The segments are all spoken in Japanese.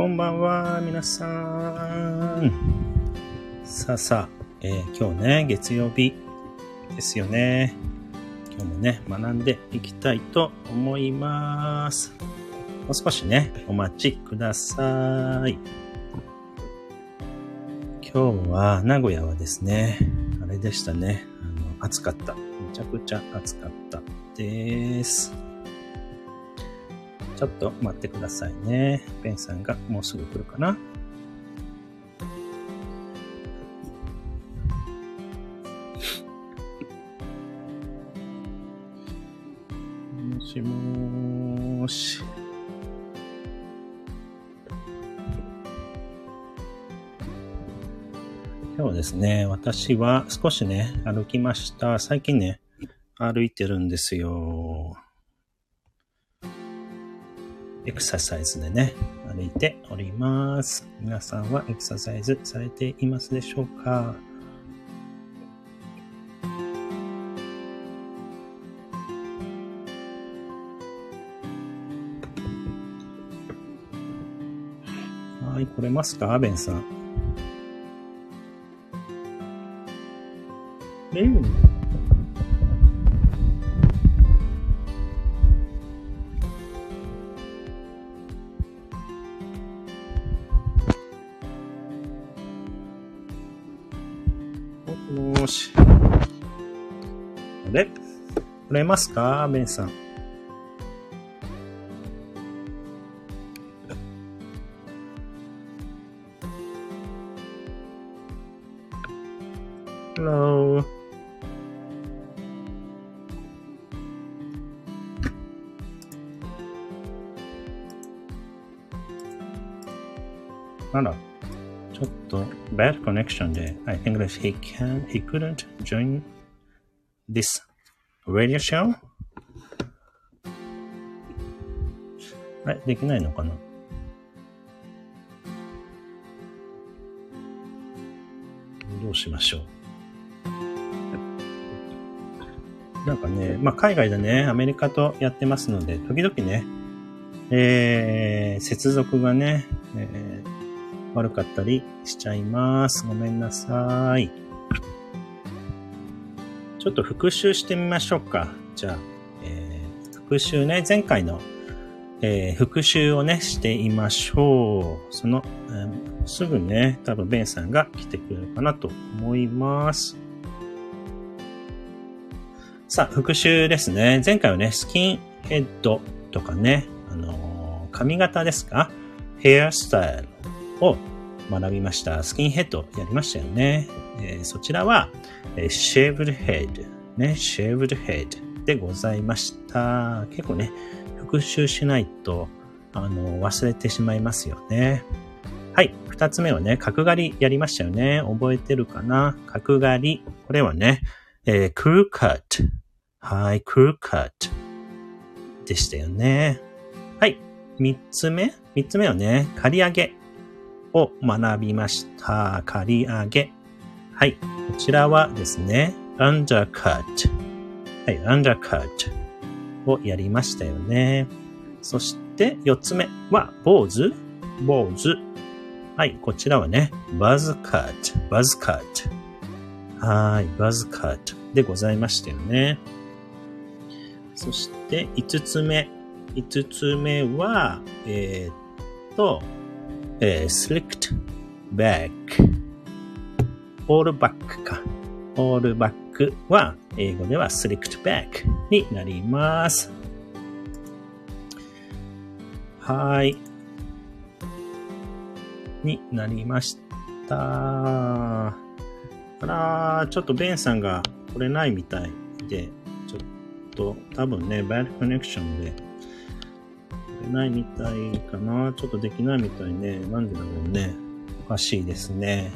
こんばんは、皆さん。さあさあ、えー、今日ね、月曜日ですよね。今日もね、学んでいきたいと思います。もう少しね、お待ちください。今日は、名古屋はですね、あれでしたね。あの、暑かった。めちゃくちゃ暑かったです。ちょっと待ってくださいね。ベンさんがもうすぐ来るかな。もしもーし。今日ですね、私は少しね、歩きました。最近ね、歩いてるんですよ。エクササイズでね、歩いております。皆さんはエクササイズされていますでしょうか？はい、来れますか？ベンさん。レイで、来れますかベンさん。Hello. あら、ちょっと bad connection で、I think that he can, he couldn't join this radio show? あれできないのかな？どうしましょう。なんかね、まあ、海外でね、アメリカとやってますので、時々ね、えー、接続がね、えー、悪かったりしちゃいます。ごめんなさい。ちょっと復習してみましょうか。じゃあ、えー、復習ね、前回の、えー、復習をね、していましょう。その、えー、すぐね、多分ベンさんが来てくれるかなと思います。さあ、復習ですね。前回はね、スキンヘッドとかね、あのー、髪型ですか？ヘアスタイルを学びました。スキンヘッドやりましたよね。えー、そちらは、えー、shaved head ね、shaved head でございました。結構ね、復習しないと、あの、忘れてしまいますよね。はい。二つ目はね、角刈りやりましたよね。覚えてるかな？角刈り。これはね、えー、crew cut。はい、crew cut でしたよね。はい。三つ目？三つ目はね、刈り上げを学びました。刈り上げ。はい。こちらはですね、undercut。はい、undercut をやりましたよね。そして、四つ目は、坊主坊主。はい、こちらはね、buzz cut。buzz cut。はい、buzz cut でございましたよね。そして、五つ目。五つ目は、えー、っと、えー、slicked back。オールバックか。オールバックは、英語では slicked back になります。はい。になりました。あら、ちょっとベンさんが来れないみたいで、ちょっと多分ね、バッドコネクションでれないみたいかな。ちょっとできないみたいね。なんでだろうね。おかしいですね。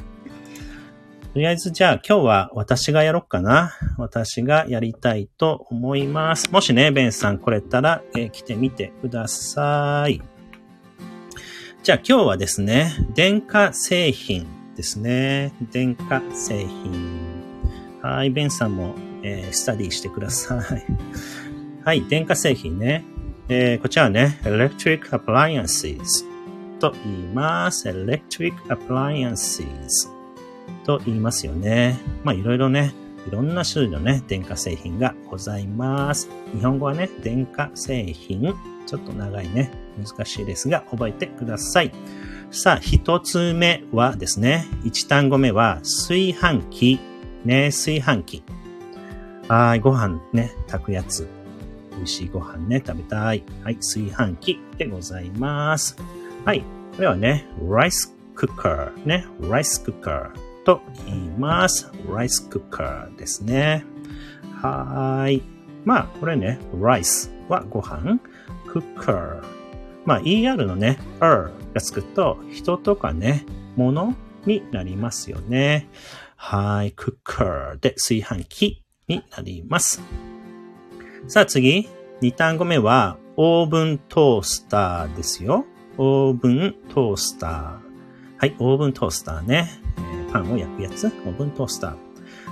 とりあえずじゃあ今日は私がやろっかな。私がやりたいと思います。もしね、ベンさん来れたら、えー、来てみてください。じゃあ今日はですね、電化製品ですね。電化製品。はい、ベンさんも、えー、スタディしてください。はい、電化製品ね。えー、こちらはね、electric appliances と言います。electric appliances と言いますよね。まあいろいろね、いろんな種類のね、電化製品がございます。日本語はね、電化製品。ちょっと長いね、難しいですが、覚えてください。さあ、一つ目はですね、一単語目は、炊飯器。ね、炊飯器。はい、ご飯ね、炊くやつ。美味しいご飯ね、食べたい。はい、炊飯器でございます。はい、これはね、rice cooker ね、rice cooker と言います。rice cooker ですね。はい。まあ、これね、rice はご飯、cooker まあ、er のね、er がつくと、人とかね、物になりますよね。はい、cooker で炊飯器になります。さあ次、二単語目は、オーブントースターですよ。オーブントースター。はい、オーブントースターね。え、パンを焼くやつ。オーブントースター。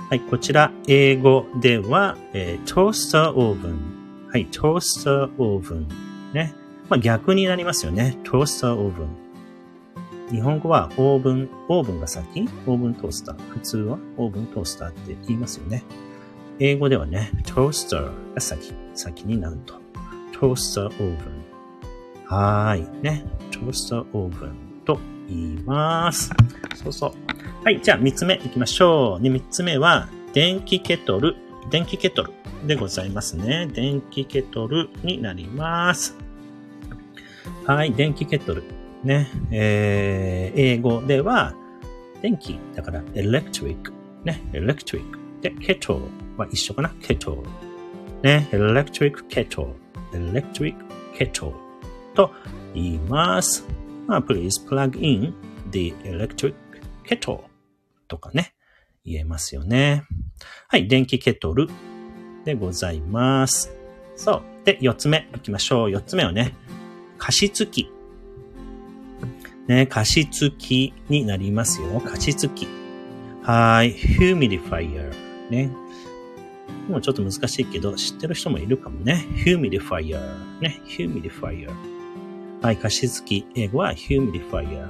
はい、こちら、英語では、えー、トースターオーブン。はい、トースターオーブン。ね。まあ、逆になりますよね。トースターオーブン。日本語はオーブン、オーブンが先？オーブントースター。普通はオーブントースターって言いますよね。英語ではね、トースターが先、先になると。トースターオーブン。はーい。ね。トースターオーブンと言います。そうそう。はい。じゃあ、三つ目行きましょう。で、三つ目は、電気ケトル。電気ケトルでございますね。電気ケトルになります。はい、電気ケトル。ね、えー、英語では、電気、だから、electric。ね、electric。ルは一緒かな？ケトル。ね、electric kettle。electric kettle と言います。まあ、please plug in the electric kettle とかね、言えますよね。はい、電気ケトルでございます。そう。で、四つ目行きましょう。四つ目はね、加湿器。ね、加湿器になりますよ。加湿器。はい。humidifier。ね。もうちょっと難しいけど、知ってる人もいるかもね。humidifier。ね。humidifier。はい。加湿器。英語は humidifier。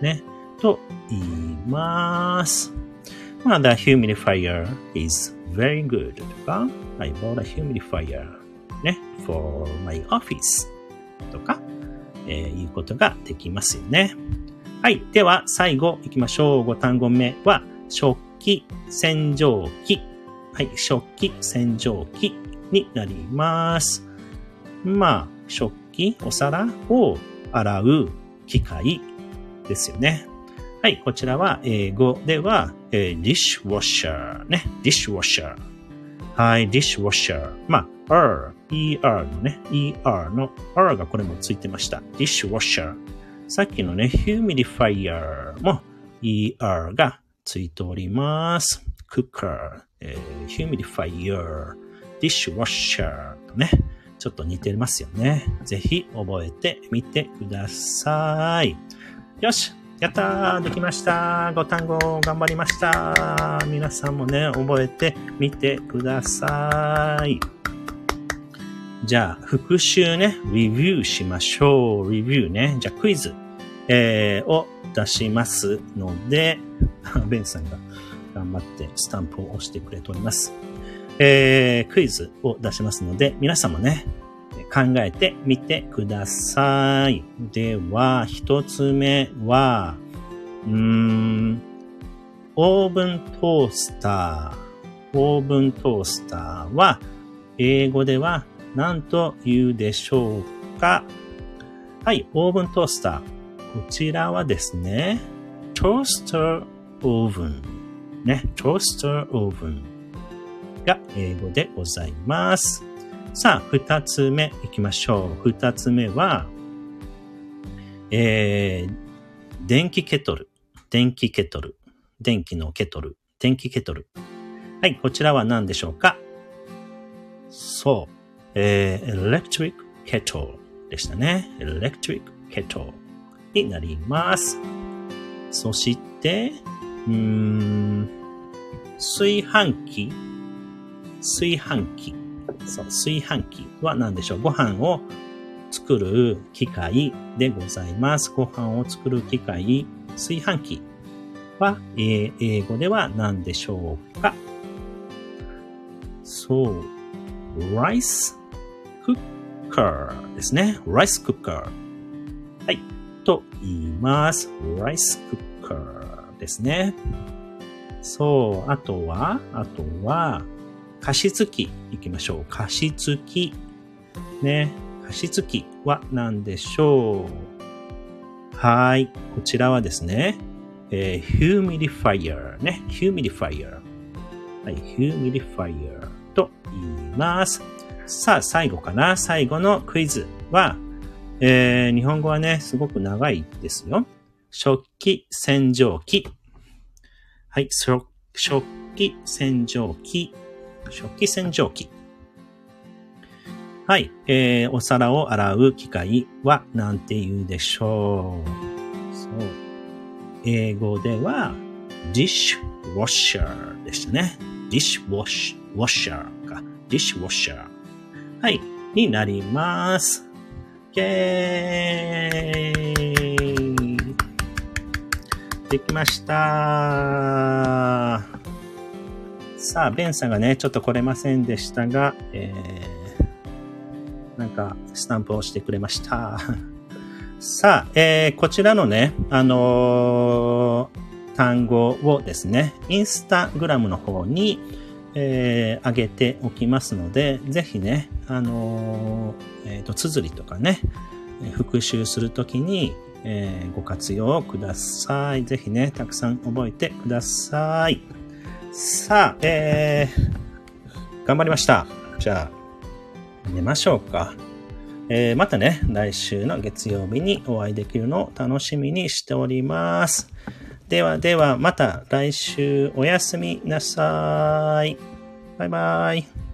ね。と言います。まあ、the humidifier is very good とか、I bought a humidifier ね。for my office とか、えー、いうことができますよね。はい。では、最後行きましょう。5単語目は、食器、洗浄機。はい。食器、洗浄機になります。まあ、食器、お皿を洗う機械ですよね。はい。こちらは英語では、えー、dishwasher ね。dishwasher。はい。dishwasher。まあ、r, er のね、er の r がこれもついてました。dishwasher。さっきのね、humidifier も er がついております。cooker、えー、humidifier、dishwasher とね、ちょっと似てますよね。ぜひ覚えてみてください。よしやったーできましたご単語頑張りました皆さんもね、覚えてみてください。じゃあ、復習ね、レビューしましょう。レビューね。じゃあ、クイズ、えー、を出しますので、ベンさんが頑張ってスタンプを押してくれております。えー、クイズを出しますので、皆さんもね、考えてみてください。では、一つ目は、うーん、オーブントースター。オーブントースターは、英語では何と言うでしょうか？はい、オーブントースター。こちらはですね、トースターオーブン。ね、トースターオーブンが英語でございます。さあ、二つ目行きましょう。二つ目は、えー、電気ケトル。電気ケトル。電気のケトル。電気ケトル。はい、こちらは何でしょうか？そう。えー、electric kettle でしたね。electric kettle になります。そして、うーん、炊飯器？炊飯器。そう、炊飯器は何でしょう？ご飯を作る機械でございます。ご飯を作る機械、炊飯器は、えー英語では何でしょうか？そう、rice cooker ですね。rice cooker。はい。と言います。rice cooker ですね。そう、あとは、あとは、加湿器行きましょう。加湿器。ね。加湿器は何でしょう？はい。こちらはですね、えー、humidifier ね。humidifier。はい。humidifier と言います。さあ、最後かな。最後のクイズは、えー、日本語はね、すごく長いですよ。食器洗浄機。はい。食器洗浄機。食器洗浄機。はい。えー、お皿を洗う機械は何て言うでしょう。そう。英語では、dishwasher でしたね。dishwash, washer か。dishwasher。はい。になります。イェーイできましたさあ、ベンさんがね、ちょっと来れませんでしたが、えー、なんか、スタンプをしてくれました。さあ、えー、こちらのね、あのー単語をですね、インスタグラムの方に、えー、上げておきますので、ぜひね、あのーえっ、と、綴りとかね、復習するときに、えーご活用ください。ぜひね、たくさん覚えてください。さあ、えー、頑張りました。じゃあ、寝ましょうか。えーまたね、来週の月曜日にお会いできるのを楽しみにしております。ではでは、また来週おやすみなさい。バイバイ。